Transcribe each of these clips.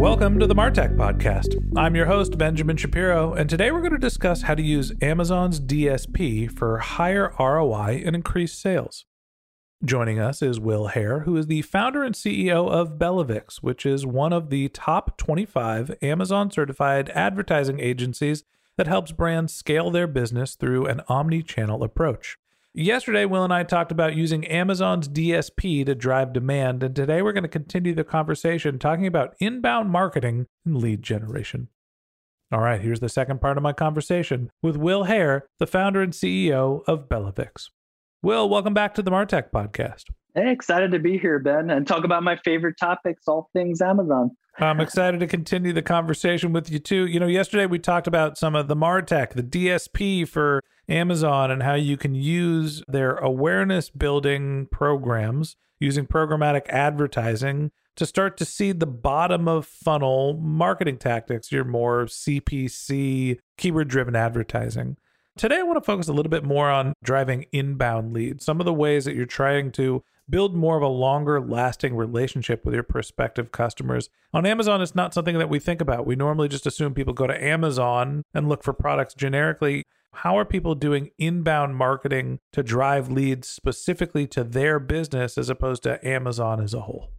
Welcome to the Martech Podcast. I'm your host, Benjamin Shapiro, and today we're going to discuss how to use Amazon's DSP for higher ROI and increased sales. Joining us is Will Haire, who is the founder and CEO of Bellavix, which is one of the top 25 Amazon certified advertising agencies that helps brands scale their business through an omni channel approach. Yesterday, Will and I talked about using Amazon's DSP to drive demand, and today we're going to continue the conversation talking about inbound marketing and lead generation. All right, here's the second part of my conversation with Will Haire, the founder and CEO of Bellavix. Will, welcome back to the Martech podcast. Hey, excited to be here, Ben, and talk about my favorite topics, all things Amazon. I'm excited to continue the conversation with you too. You know, yesterday we talked about some of the Martech, the DSP for Amazon, and how you can use their awareness building programs using programmatic advertising to start to see the bottom of funnel marketing tactics, your more CPC, keyword driven advertising. Today, I want to focus a little bit more on driving inbound leads, some of the ways that you're trying to build more of a longer lasting relationship with your prospective customers. On Amazon, it's not something that we think about. We normally just assume people go to Amazon and look for products generically. How are people doing inbound marketing to drive leads specifically to their business as opposed to Amazon as a whole?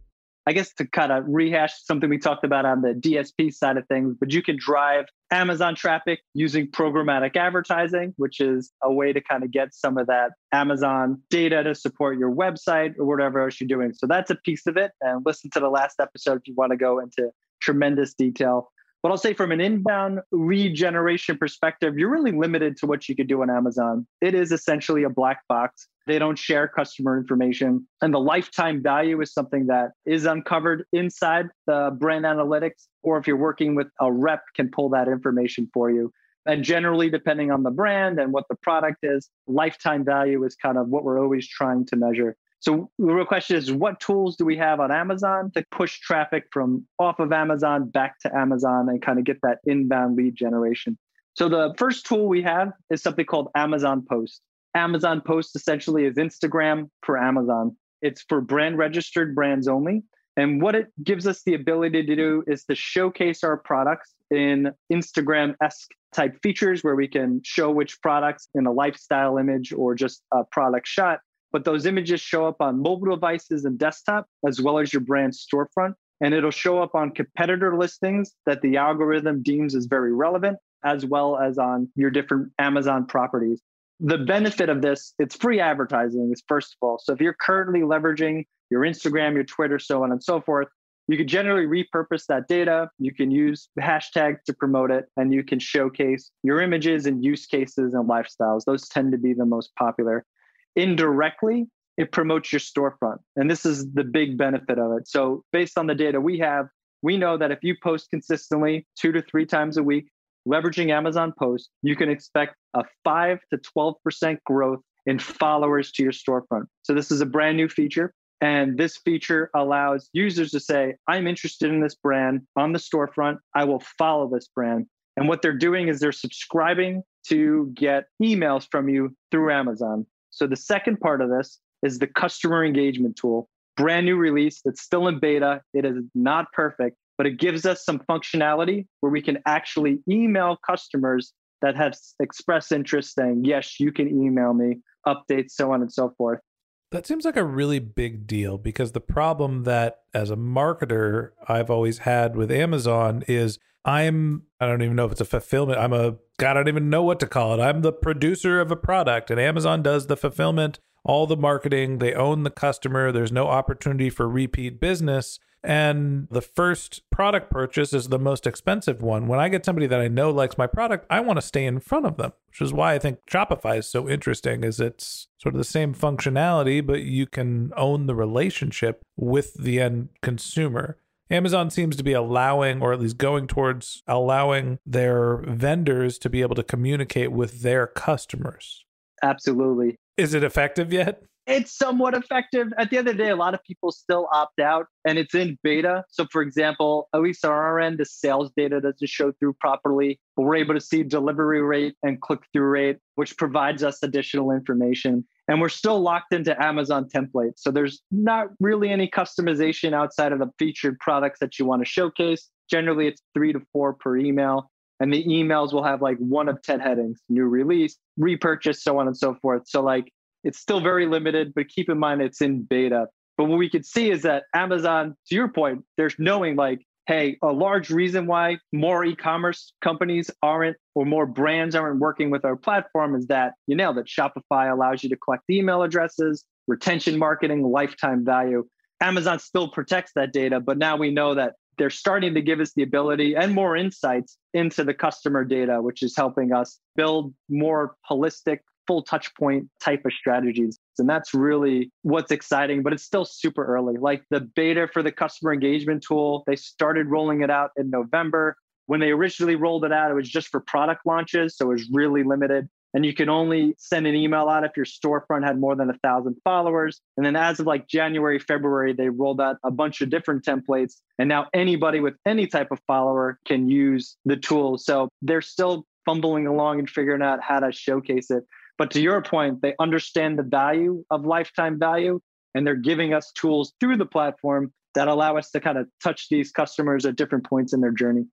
I guess to kind of rehash something we talked about on the DSP side of things, but you can drive Amazon traffic using programmatic advertising, which is a way to kind of get some of that Amazon data to support your website or whatever else you're doing. So that's a piece of it. And listen to the last episode if you want to go into tremendous detail. But I'll say from an inbound lead generation perspective, you're really limited to what you could do on Amazon. It is essentially a black box. They don't share customer information. And the lifetime value is something that is uncovered inside the brand analytics, or if you're working with a rep, can pull that information for you. And generally, depending on the brand and what the product is, lifetime value is kind of what we're always trying to measure. So the real question is what tools do we have on Amazon to push traffic from off of Amazon back to Amazon and kind of get that inbound lead generation? So the first tool we have is something called Amazon Post. Amazon Post essentially is Instagram for Amazon. It's for brand registered brands only. And what it gives us the ability to do is to showcase our products in Instagram esque type features where we can show which products in a lifestyle image or just a product shot but those images show up on mobile devices and desktop, as well as your brand storefront. And it'll show up on competitor listings that the algorithm deems as very relevant, as well as on your different Amazon properties. The benefit of this, it's free advertising, is first of all. So if you're currently leveraging your Instagram, your Twitter, so on and so forth, you can generally repurpose that data. You can use hashtags to promote it, and you can showcase your images and use cases and lifestyles. Those tend to be the most popular indirectly it promotes your storefront. And this is the big benefit of it. So based on the data we have we know that if you post consistently two to three times a week leveraging amazon post you can expect a 5 to 12% growth in followers to your storefront. So this is a brand new feature and this feature allows users to say i'm interested in this brand on the storefront. I will follow this brand. And what they're doing is they're subscribing to get emails from you through Amazon. So the second part of this is the customer engagement tool. Brand new release. It's still in beta. It is not perfect, but it gives us some functionality where we can actually email customers that have expressed interest saying, yes, you can email me, updates, so on and so forth. That seems like a really big deal because the problem that as a marketer I've always had with Amazon is I'm I don't even know if it's a fulfillment. I'm a God, I don't even know what to call it. I'm the producer of a product and Amazon does the fulfillment, all the marketing, they own the customer, there's no opportunity for repeat business. And the first product purchase is the most expensive one. When I get somebody that I know likes my product, I want to stay in front of them, which is why I think Shopify is so interesting is it's sort of the same functionality, but you can own the relationship with the end consumer. Amazon seems to be allowing, or at least going towards allowing their vendors to be able to communicate with their customers. Absolutely. Is it effective yet? it's somewhat effective. At the end of the day, a lot of people still opt out and it's in beta. So, for example, at least on our end, the sales data doesn't show through properly, but we're able to see delivery rate and click through rate, which provides us additional information. And we're still locked into Amazon templates. So, there's not really any customization outside of the featured products that you want to showcase. Generally, it's three to four per email. And the emails will have like one of 10 headings new release, repurchase, so on and so forth. So, like, it's still very limited, but keep in mind it's in beta. But what we could see is that Amazon, to your point, there's knowing like, hey, a large reason why more e-commerce companies aren't or more brands aren't working with our platform is that you know that Shopify allows you to collect email addresses, retention marketing, lifetime value. Amazon still protects that data, but now we know that they're starting to give us the ability and more insights into the customer data, which is helping us build more holistic full touch point type of strategies. And that's really what's exciting, but it's still super early. Like the beta for the customer engagement tool, they started rolling it out in November. When they originally rolled it out, it was just for product launches. So it was really limited. And you can only send an email out if your storefront had more than a thousand followers. And then as of like January, February, they rolled out a bunch of different templates. And now anybody with any type of follower can use the tool. So they're still fumbling along and figuring out how to showcase it. But to your point, they understand the value of lifetime value and they're giving us tools through the platform that allow us to kind of touch these customers at different points in their journey.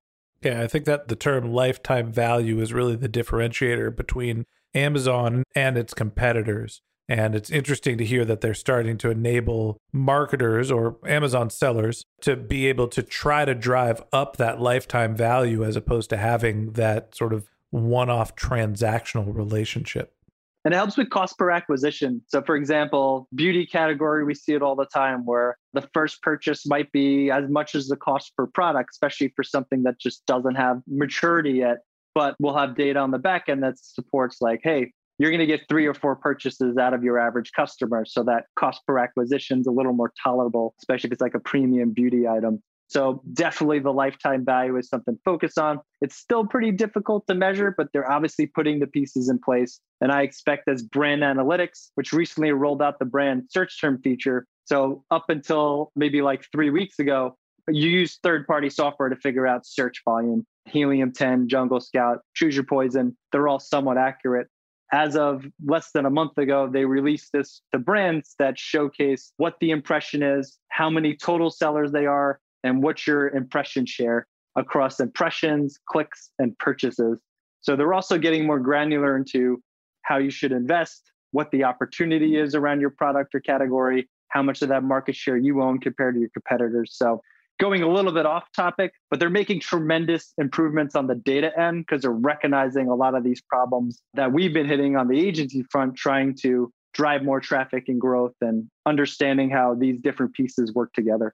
Yeah, I think that the term lifetime value is really the differentiator between Amazon and its competitors. And it's interesting to hear that they're starting to enable marketers or Amazon sellers to be able to try to drive up that lifetime value as opposed to having that sort of one off transactional relationship. And it helps with cost per acquisition. So, for example, beauty category, we see it all the time where the first purchase might be as much as the cost per product, especially for something that just doesn't have maturity yet. But we'll have data on the back end that supports, like, hey, you're going to get three or four purchases out of your average customer. So that cost per acquisition is a little more tolerable, especially if it's like a premium beauty item. So definitely the lifetime value is something to focus on. It's still pretty difficult to measure, but they're obviously putting the pieces in place. And I expect as brand analytics, which recently rolled out the brand search term feature. So up until maybe like three weeks ago, you use third party software to figure out search volume. Helium 10, Jungle Scout, Choose Your Poison, they're all somewhat accurate. As of less than a month ago, they released this to brands that showcase what the impression is, how many total sellers they are, and what's your impression share across impressions, clicks, and purchases. So they're also getting more granular into how you should invest, what the opportunity is around your product or category, how much of that market share you own compared to your competitors. So going a little bit off topic, but they're making tremendous improvements on the data end because they're recognizing a lot of these problems that we've been hitting on the agency front, trying to drive more traffic and growth and understanding how these different pieces work together.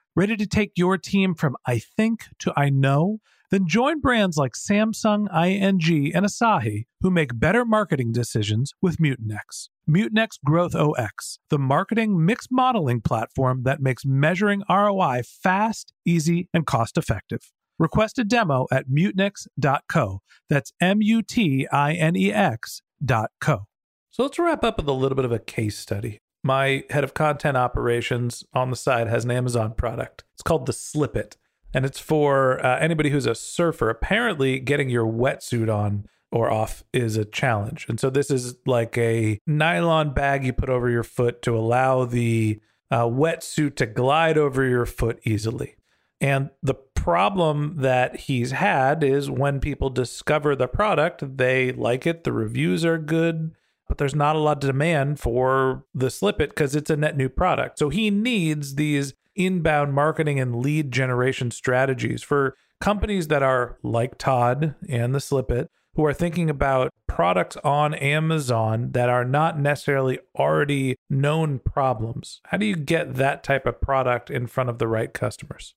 Ready to take your team from I think to I know? Then join brands like Samsung, ING, and Asahi who make better marketing decisions with Mutinex. Mutinex Growth OS, the marketing mix modeling platform that makes measuring ROI fast, easy, and cost effective. Request a demo at mutinex.co. That's M U T I N E X dot co. So let's wrap up with a little bit of a case study. My head of content operations on the side has an Amazon product. It's called the Slip It, and it's for uh, anybody who's a surfer. Apparently, getting your wetsuit on or off is a challenge. And so this is like a nylon bag you put over your foot to allow the uh, wetsuit to glide over your foot easily. And the problem that he's had is when people discover the product, they like it, the reviews are good, but there's not a lot of demand for the Slip It because it's a net new product. So he needs these inbound marketing and lead generation strategies for companies that are like Todd and the Slip It who are thinking about products on Amazon that are not necessarily already known problems. How do you get that type of product in front of the right customers?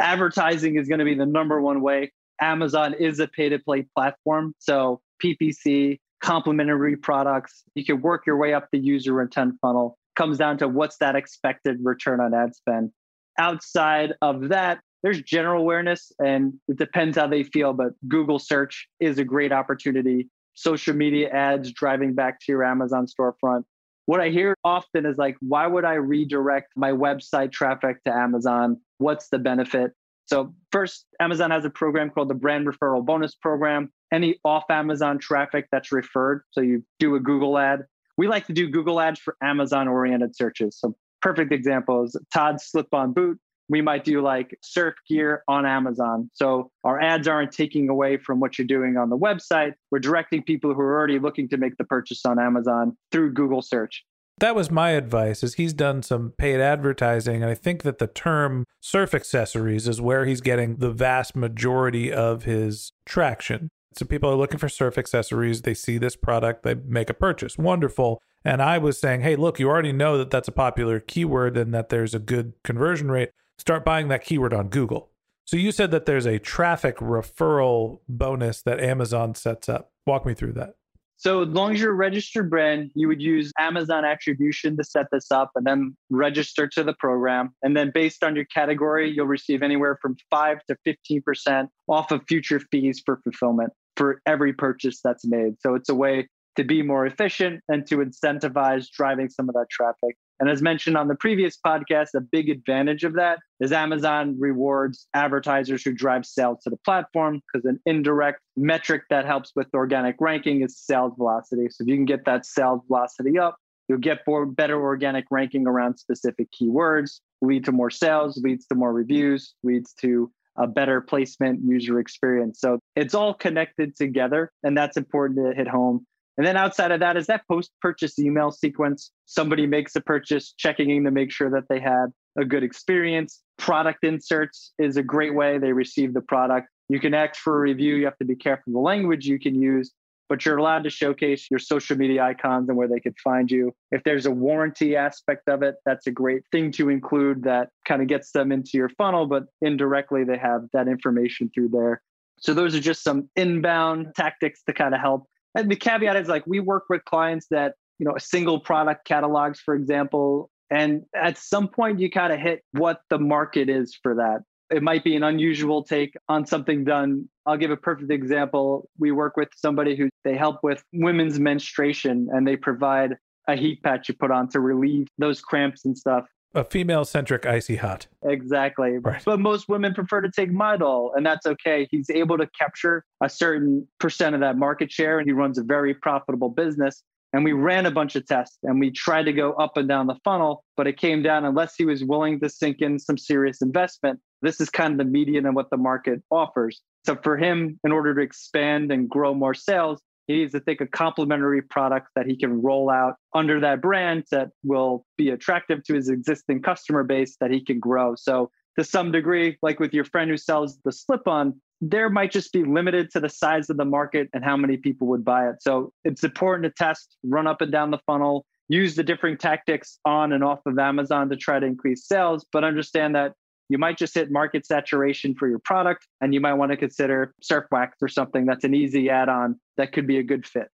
Advertising is going to be the number one way. Amazon is a pay to play platform. So, PPC, complementary products, you can work your way up the user intent funnel. Comes down to what's that expected return on ad spend. Outside of that, there's general awareness and it depends how they feel, but Google search is a great opportunity. Social media ads driving back to your Amazon storefront. What I hear often is like, why would I redirect my website traffic to Amazon? What's the benefit? So, first, Amazon has a program called the Brand Referral Bonus Program. Any off Amazon traffic that's referred, so you do a Google ad. We like to do Google ads for Amazon oriented searches. So, perfect example is Todd's slip on boot we might do like surf gear on Amazon. So our ads aren't taking away from what you're doing on the website. We're directing people who are already looking to make the purchase on Amazon through Google search. That was my advice is he's done some paid advertising and I think that the term surf accessories is where he's getting the vast majority of his traction. So people are looking for surf accessories, they see this product, they make a purchase. Wonderful. And I was saying, "Hey, look, you already know that that's a popular keyword and that there's a good conversion rate start buying that keyword on Google. So you said that there's a traffic referral bonus that Amazon sets up. Walk me through that. So as long as you're a registered brand, you would use Amazon attribution to set this up and then register to the program. And then based on your category, you'll receive anywhere from 5 to 15% off of future fees for fulfillment for every purchase that's made. So it's a way to be more efficient and to incentivize driving some of that traffic. And as mentioned on the previous podcast, a big advantage of that is Amazon rewards advertisers who drive sales to the platform because an indirect metric that helps with organic ranking is sales velocity. So if you can get that sales velocity up, you'll get more, better organic ranking around specific keywords, lead to more sales, leads to more reviews, leads to a better placement user experience. So it's all connected together, and that's important to hit home. And then outside of that is that post purchase email sequence. Somebody makes a purchase, checking in to make sure that they had a good experience. Product inserts is a great way they receive the product. You can ask for a review. You have to be careful the language you can use, but you're allowed to showcase your social media icons and where they could find you. If there's a warranty aspect of it, that's a great thing to include that kind of gets them into your funnel, but indirectly they have that information through there. So those are just some inbound tactics to kind of help and the caveat is like we work with clients that you know a single product catalogs for example and at some point you kind of hit what the market is for that It might be an unusual take on something done. I'll give a perfect example. We work with somebody who they help with women's menstruation and they provide a heat patch you put on to relieve those cramps and stuff. A female centric icy hot. Exactly. Right. But most women prefer to take Midol, and that's okay. He's able to capture a certain percent of that market share, and he runs a very profitable business. And we ran a bunch of tests and we tried to go up and down the funnel, but it came down unless he was willing to sink in some serious investment. This is kind of the median of what the market offers. So for him, in order to expand and grow more sales, he needs to think of complementary products that he can roll out under that brand that will be attractive to his existing customer base that he can grow. So to some degree, like with your friend who sells the slip on, there might just be limited to the size of the market and how many people would buy it. So it's important to test, run up and down the funnel, use the different tactics on and off of Amazon to try to increase sales, but understand that you might just hit market saturation for your product and you might want to consider surf wax or something that's an easy add-on that could be a good fit.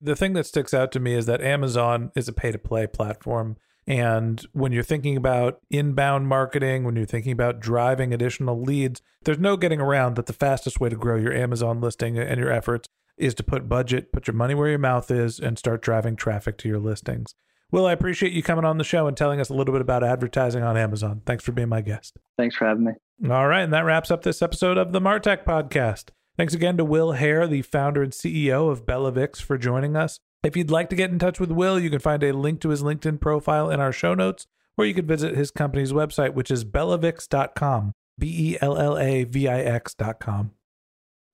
The thing that sticks out to me is that Amazon is a pay to play platform. And when you're thinking about inbound marketing, when you're thinking about driving additional leads, there's no getting around that the fastest way to grow your Amazon listing and your efforts is to put budget, put your money where your mouth is, and start driving traffic to your listings. Will, I appreciate you coming on the show and telling us a little bit about advertising on Amazon. Thanks for being my guest. Thanks for having me. All right. And that wraps up this episode of the Martech Podcast. Thanks again to Will Haire, the founder and CEO of Bellavix, for joining us. If you'd like to get in touch with Will, you can find a link to his LinkedIn profile in our show notes, or you could visit his company's website, which is bellavix.com, B E L L A V I X.com.